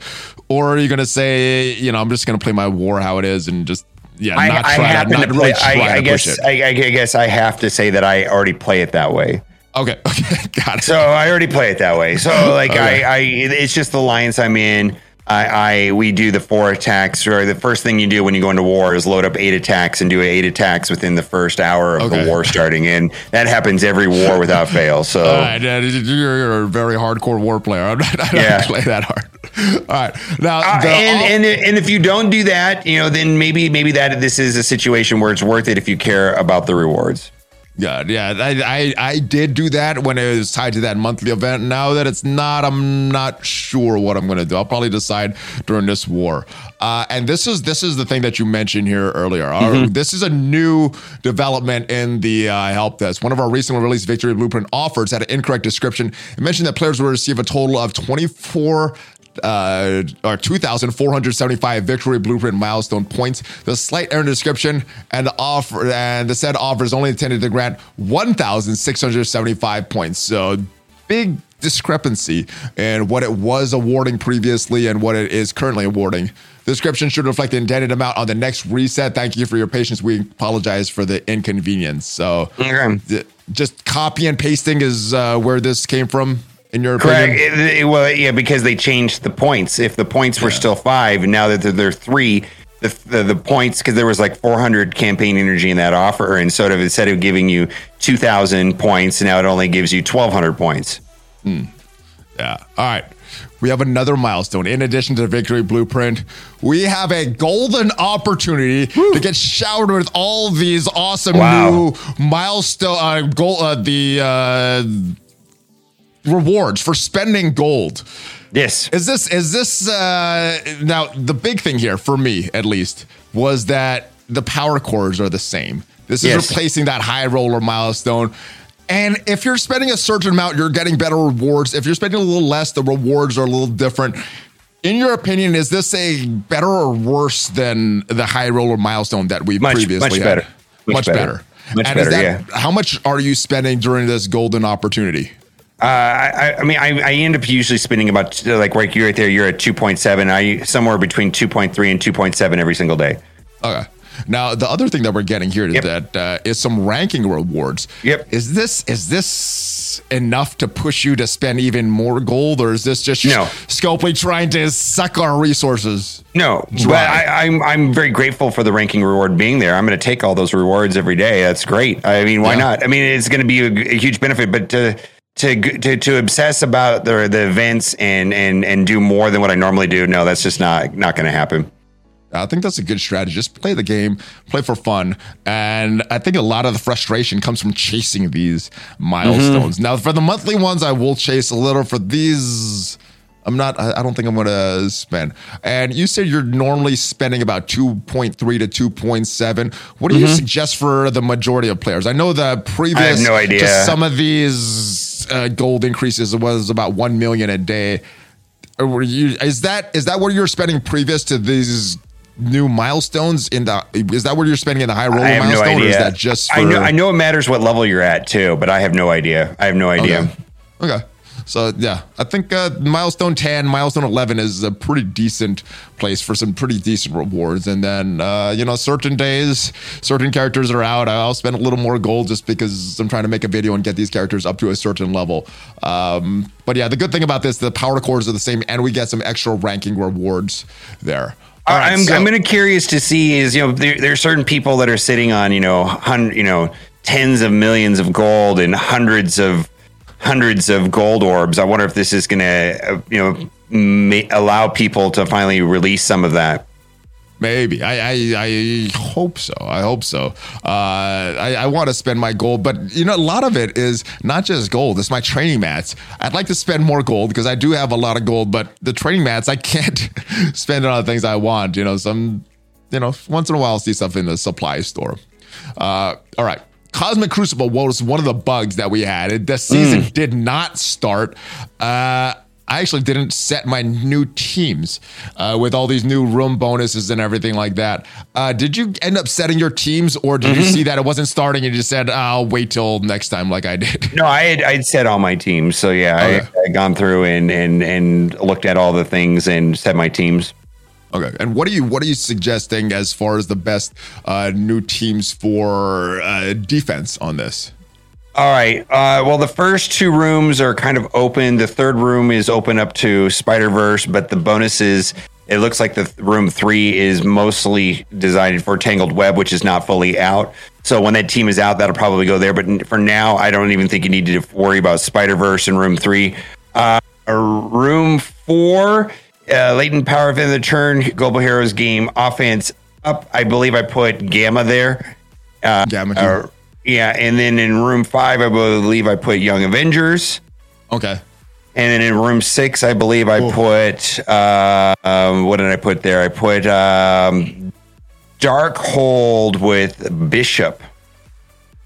Or are you going to say, you know, I'm just going to play my war how it is and just yeah, I, not I try happen not to really play. try I, I guess. push it. I, I guess I have to say that I already play it that way. Okay, [LAUGHS] okay, got it. So I already play it that way. So [LAUGHS] like Okay. I, I, it's just the alliance I'm in. I, I, we do the four attacks, or the first thing you do when you go into war is load up eight attacks and do eight attacks within the first hour of Okay. the war starting, and that happens every war without fail. So right, you're, a very hardcore war player. I'm not, [LAUGHS] I don't Yeah. play that hard. All right, now Uh, and, and and if you don't do that, you know, then maybe maybe that this is a situation where it's worth it if you care about the rewards. Yeah, yeah. I, I I did do that when it was tied to that monthly event. Now that it's not, I'm not sure what I'm gonna do. I'll probably decide during this war. Uh, and this is this is the thing that you mentioned here earlier. Our- this is a new development in the uh, help desk. One of our recently released victory blueprint offers had an incorrect description. It mentioned that players will receive a total of 24 uh, or 2,475 victory blueprint milestone points. The slight error in the description and the offer and the said offer is only intended to grant 1,675 points. So big discrepancy in what it was awarding previously and what it is currently awarding. The description should reflect the intended amount on the next reset. Thank you for your patience. We apologize for the inconvenience. So Okay. th- just copy and pasting is uh, where this came from, in your Correct. opinion. It- it- well, yeah, because they changed the points. If the points were still five, and now that they're, they're three, the, the the points because there was like 400 campaign energy in that offer, and sort of instead of giving you 2,000 points, now it only gives you 1,200 points. Yeah. All right. We have another milestone. In addition to the victory blueprint, we have a golden opportunity to get showered with all these awesome Wow. new milestone uh, goal uh, the uh, rewards for spending gold. Yes. Is this is this uh now the big thing here for me at least was that the power cores are the same. This is Yes. replacing that high roller milestone. And if you're spending a certain amount, you're getting better rewards. If you're spending a little less, the rewards are a little different. In your opinion, is this a better or worse than the high roller milestone that we Much- previously much had? better. Much, Much better. better. Much and is better, that, How much are you spending during this golden opportunity? Uh, I, I mean, I, I end up usually spending about like right you right there. You're at 2.7. I somewhere between 2.3 and 2.7 every single day. Okay. Now the other thing that we're getting here is Yep. that uh, is some ranking rewards. Yep. Is this is this enough to push you to spend even more gold, or is this just No. Scopely trying to suck our resources? No, Dry. but I, I'm I'm very grateful for the ranking reward being there. I'm going to take all those rewards every day. That's great. I mean, why Yeah. not? I mean, it's going to be a, a huge benefit. But to to to to obsess about the the events and and and do more than what I normally do, no, that's just not not going to happen. I think that's a good strategy. Just play the game, play for fun, and I think a lot of the frustration comes from chasing these milestones. Mm-hmm. Now, for the monthly ones, I will chase a little. For these, I'm not. I I don't think I'm going to spend. And you said you're normally spending about 2.3 to 2.7. What do you suggest for the majority of players? I know the previous. no idea. Some of these uh, gold increases it was about one million a day. Were you? Is that is that what you're spending previous to these? New milestones in the is that where you're spending in the high roller have no milestone, or is that just for I know I know it matters what level you're at too, but I have no idea. I have no idea. Okay. Okay. So yeah, I think uh, milestone ten, milestone eleven is a pretty decent place for some pretty decent rewards. And then uh, you know, certain days, certain characters are out. I'll spend a little more gold just because I'm trying to make a video and get these characters up to a certain level. Um, but yeah, the good thing about this, the power cores are the same, and we get some extra ranking rewards there. Right, I'm so- I'm gonna curious to see is you know there, there are certain people that are sitting on you know you know tens of millions of gold and hundreds of hundreds of gold orbs. I wonder if this is gonna uh, you know ma- allow people to finally release some of that. Maybe I, I I hope so. I hope so. Uh, I, I want to spend my gold, but you know, a lot of it is not just gold. It's my training mats. I'd like to spend more gold because I do have a lot of gold, but the training mats I can't [LAUGHS] spend it on the things I want. You know, some you know once in a while I'll see stuff in the supply store. Uh, all right. Cosmic Crucible was one of the bugs that we had. The season mm. did not start. Uh, I actually didn't set my new teams uh, with all these new room bonuses and everything like that. Uh, did you end up setting your teams, or did mm-hmm. you see that it wasn't starting and you just said, "I'll wait till next time," like I did? [LAUGHS] No, I had I'd set all my teams. So yeah, okay. I had gone through and and and looked at all the things and set my teams. Okay, and what are you what are you suggesting as far as the best uh, new teams for uh, defense on this? All right. Uh, well, the first two rooms are kind of open. The third room is open up to Spider Verse, but the bonuses. It looks like the room three is mostly designed for Tangled Web, which is not fully out. So when that team is out, that'll probably go there. But for now, I don't even think you need to worry about Spider Verse in room three. Uh, room four uh, latent power within the turn, Global Heroes game offense up. I believe I put Gamma there. Uh, Gamma. Uh, yeah, and then in room five, I believe I put Young Avengers. Okay. And then in room six, I believe I put uh, um, what did I put there? I put um, Darkhold with Bishop.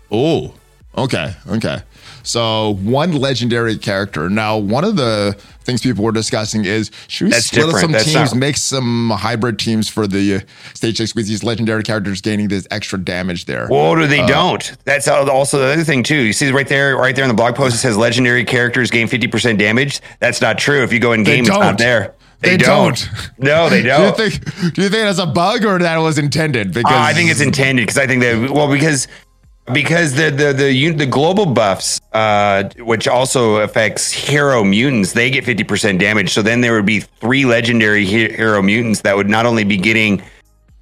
Oh, okay, okay. So one legendary character. Now, one of the things people were discussing is should we That's split different. some That's teams, not- make some hybrid teams for the uh, stage six with these legendary characters gaining this extra damage there. Well, do they uh, don't. That's also the other thing too. You see right there, right there in the blog post, it says legendary characters gain fifty percent damage. That's not true. If you go in game, it's not there. They, they don't. don't. No, they don't. [LAUGHS] do you think? Do you think that's a bug or that was intended? Because uh, I think it's intended because I think that well because because the the the the global buffs, uh, which also affects hero mutants, they get fifty percent damage. So then there would be three legendary hero mutants that would not only be getting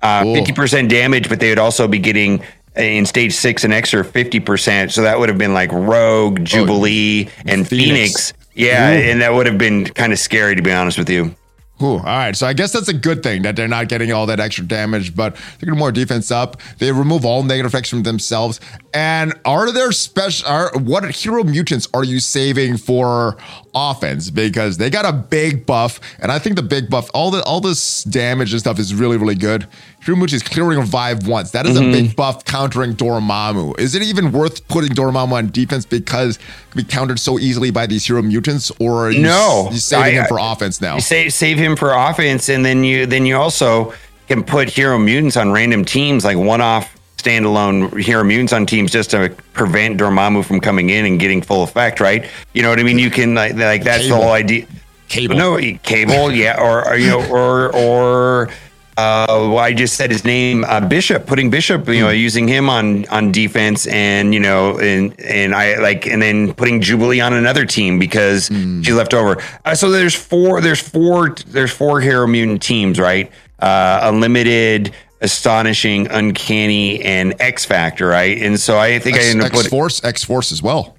uh, fifty uh, percent damage, but they would also be getting uh, in stage six an extra fifty percent. So that would have been like Rogue, Jubilee, oh, and Phoenix. Phoenix. Yeah, Ooh. and that would have been kind of scary to be honest with you. Ooh, all right. So I guess that's a good thing that they're not getting all that extra damage, but they're getting more defense up. They remove all negative effects from themselves. And are there special? Are what hero mutants are you saving for offense? Because they got a big buff, and I think the big buff, all the all this damage and stuff is really really good. Hero mutants is clearing revive once. That is mm-hmm. a big buff countering Dormammu. Is it even worth putting Dormammu on defense because it can be countered so easily by these hero mutants, or are you, no, you saving I, him for offense now? You save save him for offense, and then you then you also can put hero mutants on random teams, like one off standalone hero mutants on teams just to prevent Dormammu from coming in and getting full effect, right? You know what I mean? You can like, like that's Cable. the whole idea. Cable, no, cable, yeah, or, or you know, or or uh, well, I just said his name, uh, Bishop, putting Bishop, you know, using him on on defense, and you know, and and I like, and then putting Jubilee on another team because mm. she left over. Uh, so there's four, there's four, there's four hero mutant teams, right? Uh, unlimited, astonishing, uncanny, and X Factor, right? And so I think X, I ended up X Force, X Force as well.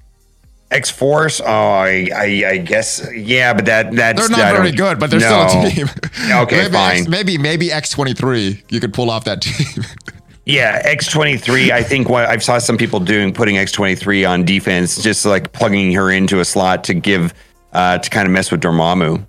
X Force. Oh, I, I, I, guess yeah, but that that's they're not very good, but they're no. still a team. [LAUGHS] okay, maybe fine. X, maybe maybe X twenty three. You could pull off that team. [LAUGHS] yeah, X twenty three. I think what I've saw some people doing putting X twenty three on defense, just like plugging her into a slot to give uh, to kind of mess with Dormammu.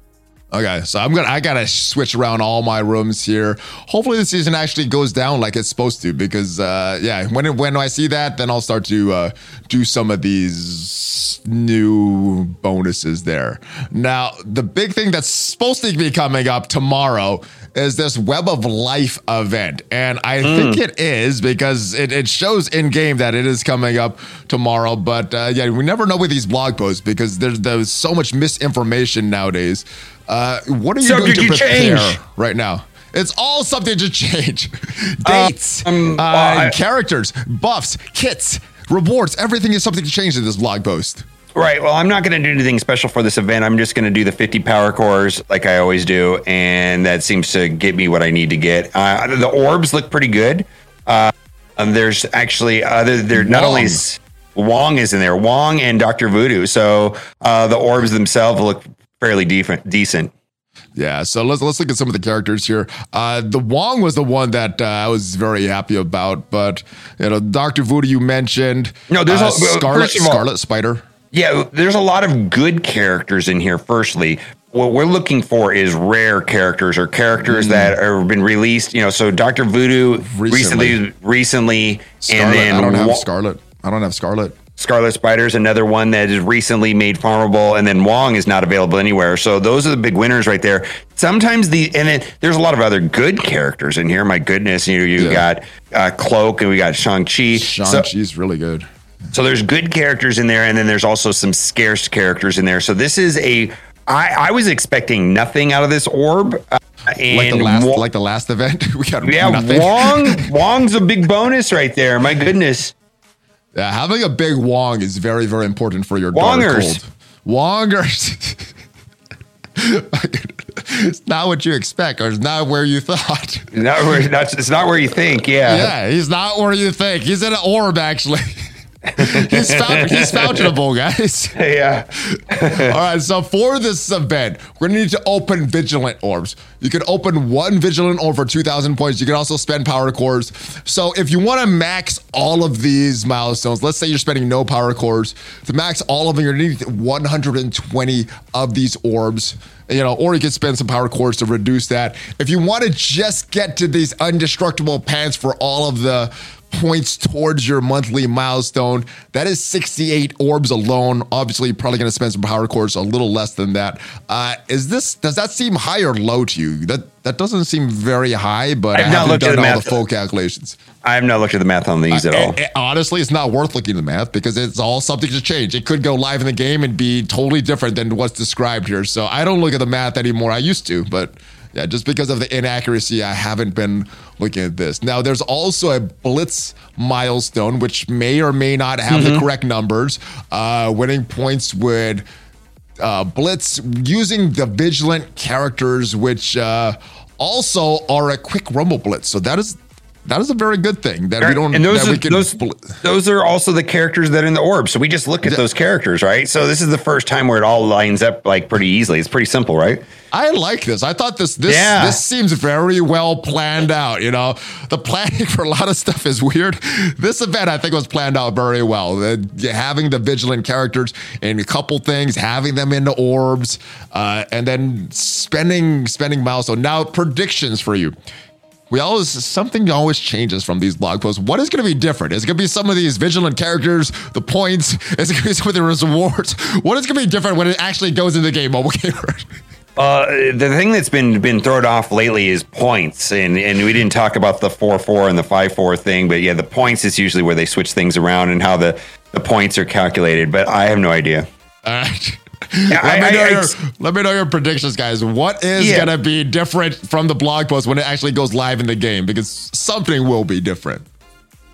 Okay, so I'm gonna I gotta switch around all my rooms here. Hopefully the season actually goes down like it's supposed to because uh, yeah, when when I see that, then I'll start to uh, do some of these new bonuses there. Now the big thing that's supposed to be coming up tomorrow is this Web of Life event, and I mm. think it is because it, it shows in game that it is coming up tomorrow. But uh, yeah, we never know with these blog posts because there's there's so much misinformation nowadays. Uh, what are you going to prepare change. right now? It's all something to change. [LAUGHS] Dates, uh, um, uh, I, characters, buffs, kits, rewards. Everything is something to change in this blog post. Right. Well, I'm not going to do anything special for this event. I'm just going to do the 50 power cores like I always do, and that seems to get me what I need to get. Uh, the orbs look pretty good. Uh, there's actually other. There not only is, Wong is in there, Wong and Doctor Voodoo. So uh, the orbs themselves look fairly decent. Decent. Yeah, so let's let's look at some of the characters here. Uh, the Wong was the one that uh, I was very happy about, but you know, Doctor Voodoo you mentioned. No, there's uh, a, Scarlet all, Scarlet Spider. Yeah, there's a lot of good characters in here. Firstly, what we're looking for is rare characters or characters mm. that have been released. You know, so Doctor Voodoo recently, recently, recently Scarlet, and then I don't have Scarlet. I don't have Scarlet. Scarlet Spider is another one that is recently made farmable, and then Wong is not available anywhere. So those are the big winners right there. Sometimes the and then there's a lot of other good characters in here. My goodness, you you Yeah. got uh, Cloak and we got Shang Chi. Shang So, Chi's really good. So there's good characters in there, and then there's also some scarce characters in there. So this is a. I, I was expecting nothing out of this orb, uh, and Like the last, Wo- like the last event, [LAUGHS] we got yeah, nothing. Wong [LAUGHS] Wong's a big bonus right there. My goodness. Yeah, having a big Wong is very, very important for your dark Wongers. cold. Wongers. [LAUGHS] it's not what you expect, or it's not where you thought. Not where, not, it's not where you think. Yeah. Yeah, he's not where you think. He's in an orb, actually. He's found, he's fountainable, guys. [LAUGHS] Yeah. All right, so for this event, we're gonna need to open vigilant orbs. You can open one vigilant orb for 2,000 points. You can also spend power cores. So if you want to max all of these milestones, let's say you're spending no power cores, to max all of them, you're gonna need 120 of these orbs. You know, or you can spend some power cores to reduce that. If you want to just get to these undestructible pants for all of the points towards your monthly milestone. That is 68 orbs alone. Obviously, you're probably going to spend some power cores a little less than that. Uh, is this does that seem high or low to you? That that doesn't seem very high, but I've I not haven't looked at the all math. the full calculations. I have not looked at the math on these at all. And- and honestly, it's not worth looking at the math because it's all subject to change. It could go live in the game and be totally different than what's described here. So I don't look at the math anymore. I used to, but yeah, just because of the inaccuracy, I haven't been looking at this. Now, there's also a blitz milestone, which may or may not have the correct numbers. Uh, winning points would uh, blitz using the vigilant characters, which uh, also are a quick rumble blitz. So that is that is a very good thing that we don't. and those that are we can those, bl- those are also the characters that are in the orb. So we just look at those characters, right? So this is the first time where it all lines up like pretty easily. It's pretty simple, right? I like this. I thought this this Yeah. this seems very well planned out. You know, the planning [LAUGHS] for a lot of stuff is weird. This event I think was planned out very well. The, having the vigilant characters and a couple things, having them in the orbs, uh, and then spending spending miles. milestone. Now predictions for you. We always something always changes from these blog posts. What is going to be different? Is it going to be some of these vigilant characters, the points? Is it going to be some of the rewards? What is going to be different when it actually goes into the game mobile gamer? [LAUGHS] Uh, the thing that's been been thrown off lately is points, and and we didn't talk about the four four and the five four thing, but yeah, the points is usually where they switch things around and how the the points are calculated. But I have no idea. All right. Yeah, let, I- me know I- your, let me know your predictions, guys. What is Yeah. going to be different from the blog post when it actually goes live in the game? Because something will be different.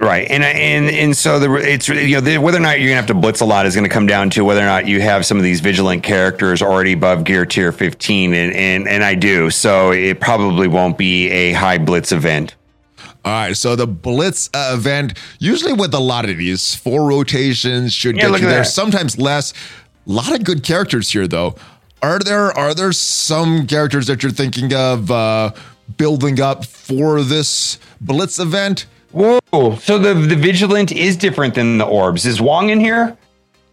Right, and and and so the it's you know the, whether or not you're gonna have to blitz a lot is gonna come down to whether or not you have some of these vigilant characters already above gear tier 15, and and and I do, so it probably won't be a high blitz event. All right, so the Blitz uh, event, usually with a lot of these, four rotations should Yeah, get you there. that. Sometimes less. A lot of good characters here, though. Are there are there some characters that you're thinking of uh, building up for this Blitz event? Whoa! So the the vigilant is different than the orbs. Is Wong in here?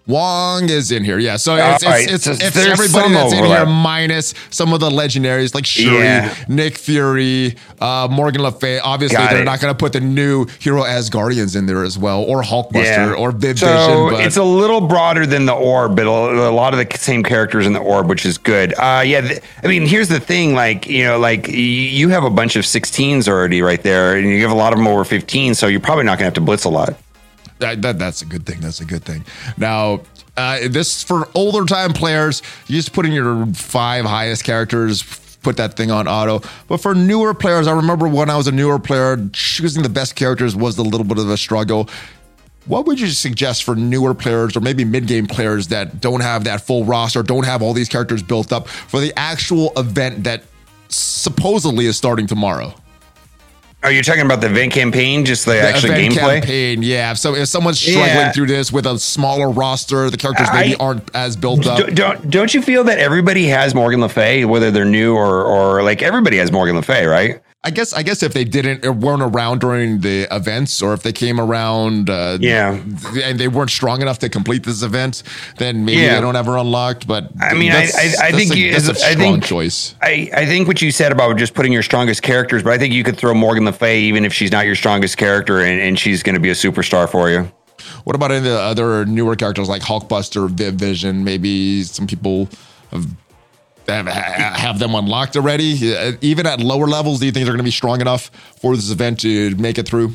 Wong is in here, yeah. So it's, All right, it's, it's, it's everybody that's in overlap. here minus some of the legendaries like Shuri, Yeah. Nick Fury, uh, Morgan Le Fay. Obviously, Got they're it. not going to put the new hero Asgardians in there as well, or Hulkbuster, or Viv so Vision. But it's a little broader than the orb, but a, a lot of the same characters in the orb, which is good. Uh, yeah, th- I mean, here's the thing: like you know, like you have a bunch of 16s already right there, and you have a lot of them over 15, so you're probably not going to have to blitz a lot. That, that, that's a good thing. That's a good thing. Now, uh, this for older time players, you just put in your five highest characters, put that thing on auto. But for newer players, I remember when I was a newer player, choosing the best characters was a little bit of a struggle. What would you suggest for newer players or maybe mid game players that don't have that full roster, don't have all these characters built up for the actual event that supposedly is starting tomorrow? Are you talking about the event campaign, just the, The actual gameplay? campaign, yeah. So if someone's struggling Yeah. through this with a smaller roster, the characters maybe I- aren't as built up. Don't, don't don't you feel that everybody has Morgan Le Fay, whether they're new or or like everybody has Morgan Le Fay, right? I guess I guess if they didn't or weren't around during the events, or if they came around, uh, Yeah. and they weren't strong enough to complete this event, then maybe Yeah. they don't ever unlocked. But I mean, I- I- I think a, you- that's a I strong think- choice. I, I think what you said about just putting your strongest characters, but I think you could throw Morgan Le Fay even if she's not your strongest character, and, and she's going to be a superstar for you. What about any of the other newer characters like Hulkbuster, Viv Vision? Maybe some people have have, have them unlocked already. Uh, Even at lower levels, do you think they're going to be strong enough for this event to make it through?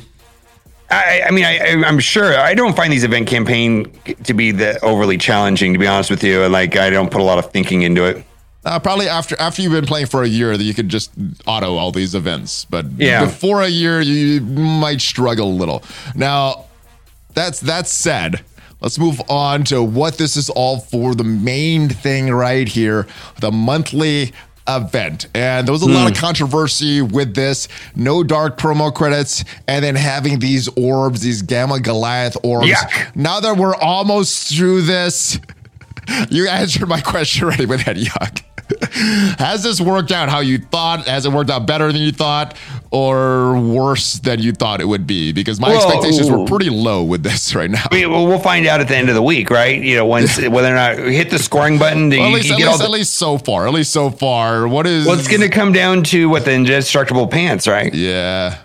I, I mean, I, I'm sure I don't find these event campaign to be overly challenging. To be honest with you, And like I don't put a lot of thinking into it. Uh, probably after after you've been playing for a year, that you could just auto all these events. But Yeah. before a year, you might struggle a little. Now, that's that said. Let's move on to what this is all for. The main thing right here, the monthly event. And there was a lot of hmm. controversy with this. No dark promo credits, and then having these orbs, these Gamma Goliath orbs. Yuck. Now that we're almost through this, [LAUGHS] you answered my question already with that yuck. Has this worked out how you thought? Has it worked out better than you thought, or worse than you thought it would be? Because my Well, expectations were pretty low with this [LAUGHS] right now. We, well, we'll find out at the end of the week, right? You know, once whether or not hit the scoring button. Well, you, at least, at, least, the, at least so far. At least so far. What is? well, it's going to come down to what the indestructible pants, right? Yeah.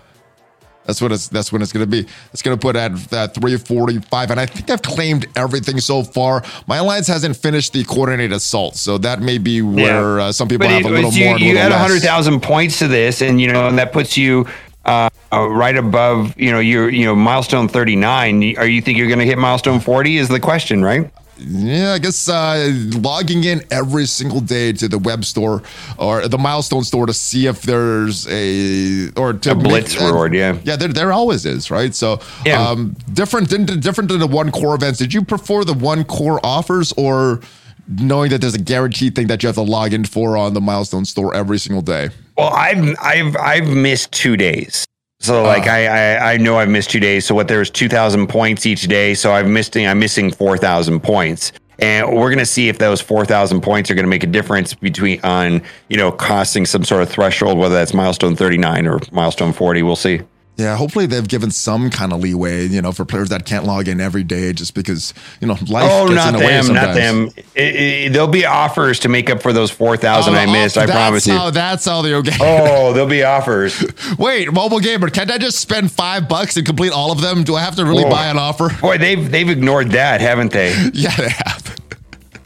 That's what it's. That's when it's going to be. It's going to put at at three forty five, and I think I've claimed everything so far. My alliance hasn't finished the coordinated assault, so that may be where uh, some people But have it a little you, more. you add hundred thousand points to this, and you know, and that puts you uh, uh, right above. You know, your you know milestone thirty nine. Are you think you're going to hit milestone forty? Is the question, right? Yeah, I guess uh, logging in every single day to the web store or the milestone store to see if there's a or to A blitz uh, reward, yeah. yeah, there, there always is, right? So, Yeah. um, different than different than the one core events. Did you prefer the one core offers or knowing that there's a guaranteed thing that you have to log in for on the milestone store every single day? Well, I've I've I've missed two days. So ah. like I, I I know I've missed two days. So what there's two thousand points each day. So I've missing I'm missing four thousand points. And we're gonna see if those four thousand points are gonna make a difference between on, you know, costing some sort of threshold, whether that's milestone thirty nine or milestone forty. We'll see. Yeah, hopefully they've given some kind of leeway, you know, for players that can't log in every day just because, you know, life Oh, gets not in the way them, not them. It, it, there'll be offers to make up for those four thousand I Oh, missed. oh, I promise you. How, that's how they okay. Oh, [LAUGHS] there'll be offers. Wait, mobile gamer, can't I just spend five bucks and complete all of them? Do I have to really Whoa. buy an offer? Boy, they've they've ignored that, haven't they? [LAUGHS] Yeah, they have.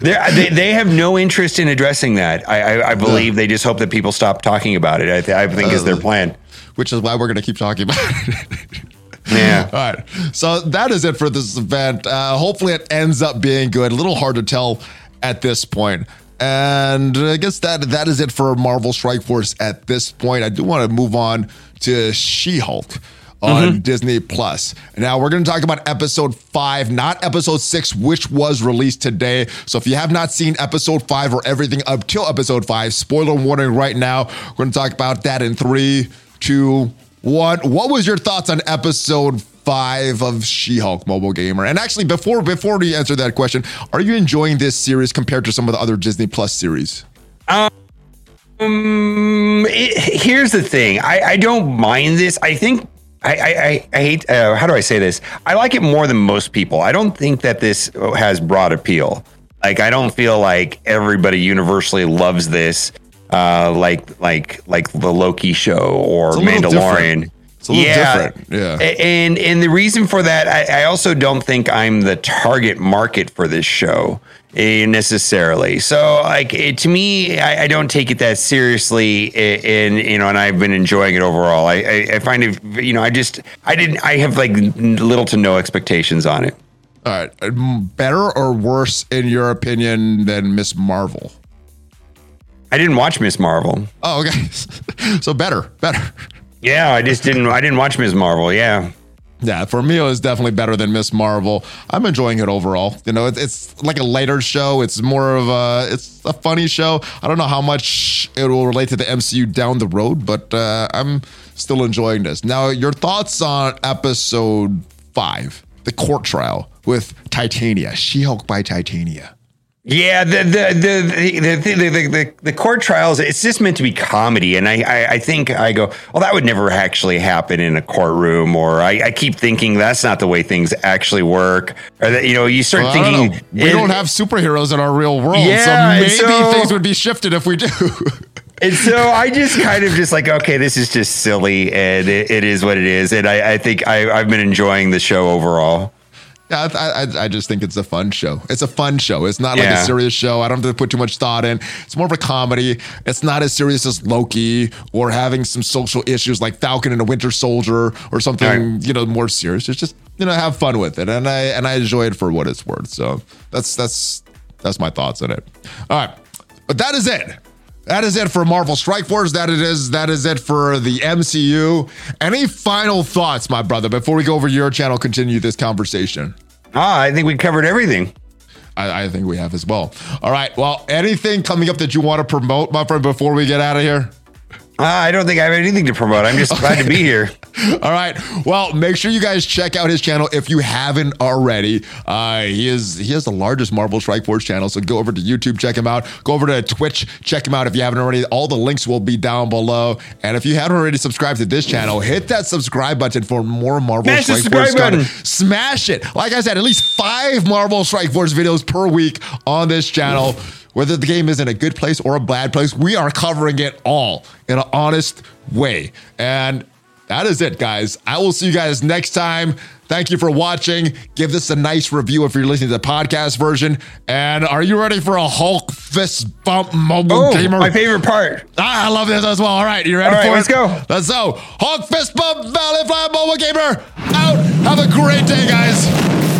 They they have no interest in addressing that. I I, I believe they just hope that people stop talking about it. I, I think is their uh, plan which is why we're going to keep talking about it. Yeah. [LAUGHS] All right. So that is it for this event. Uh, hopefully, it ends up being good. A little hard to tell at this point. And I guess that that is it for Marvel Strike Force at this point. I do want to move on to She Hulk on mm-hmm. Disney Plus. Now we're going to talk about episode 5, not episode 6 which was released today. So if you have not seen episode 5 or everything up till episode 5, spoiler warning right now. We're going to talk about that in 3 to what what was your thoughts on episode five of She-Hulk Mobile Gamer? And actually, before before you answer that question, are you enjoying this series compared to some of the other Disney Plus series? Um, it, here's the thing. I, I don't mind this. I think I, I, I hate, uh, how do I say this? I like it more than most people. I don't think that this has broad appeal. Like, I don't feel like everybody universally loves this. Uh, like like like the Loki show or Mandalorian. different. It's a little different, yeah. And and the reason for that, I, I also don't think I'm the target market for this show eh, necessarily. So like it, to me, I, I don't take it that seriously, eh, and you know, and I've been enjoying it overall. I, I, I find it, you know, I just I didn't I have like little to no expectations on it. All right, um, better or worse in your opinion than Miss Marvel? I didn't watch Miss Marvel. Oh, okay. [LAUGHS] so better, better. Yeah, I just didn't. I didn't watch Miss Marvel. Yeah. Yeah, for me, it was definitely better than Miss Marvel. I'm enjoying it overall. You know, it's, it's like a lighter show. It's more of a, it's a funny show. I don't know how much it will relate to the MCU down the road, but uh, I'm still enjoying this. Now, your thoughts on episode five, the court trial with Titania, She-Hulk by Titania. Yeah, the the the the the, the, the, court trials. It's just meant to be comedy, and I, I I think I go, well, that would never actually happen in a courtroom, or I, I keep thinking that's not the way things actually work, or that you know you start Well, I don't thinking we it- don't have superheroes in our real world, Yeah, so maybe so- things would be shifted if we do. [LAUGHS] And so I just kind of just like, okay, this is just silly, and it, it is what it is, and I, I think I, I've been enjoying the show overall. Yeah, I, I, I, just think it's a fun show. It's a fun show. It's not like Yeah. a serious show. I don't have to put too much thought in. It's more of a comedy. It's not as serious as Loki or having some social issues like Falcon and a Winter Soldier or something Right. you know more serious. It's just you know have fun with it, and I and I enjoy it for what it's worth. So that's that's that's my thoughts on it. All right, but that is it. That is it for Marvel Strike Force. That it is. That is it for the MCU. Any final thoughts, my brother, before we go over your channel? Continue this conversation. Ah, I think we covered everything. I, I think we have as well. All right. Well, anything coming up that you want to promote, my friend, before we get out of here? Ah, I don't think I have anything to promote. I'm just glad to be here. [LAUGHS] [LAUGHS] All right. Well, make sure you guys check out his channel if you haven't already. Uh, he is he has the largest Marvel Strike Force channel, so go over to YouTube, check him out. Go over to Twitch, check him out if you haven't already. All the links will be down below. And if you haven't already subscribed to this channel, hit that subscribe button for more Marvel Smash Strike Force content. button. Smash it. Like I said, at least five Marvel Strike Force videos per week on this channel. Whether the game is in a good place or a bad place, we are covering it all in an honest way. And that is it, guys. I will see you guys next time. Thank you for watching. Give this a nice review if you're listening to the podcast version. And are you ready for a Hulk fist bump mobile Oh, gamer? my favorite part. Ah, I love this as well. All right, you ready All right, for let's it? go. Let's go. Hulk fist bump, Valley Fly Mobile Gamer out. Have a great day, guys.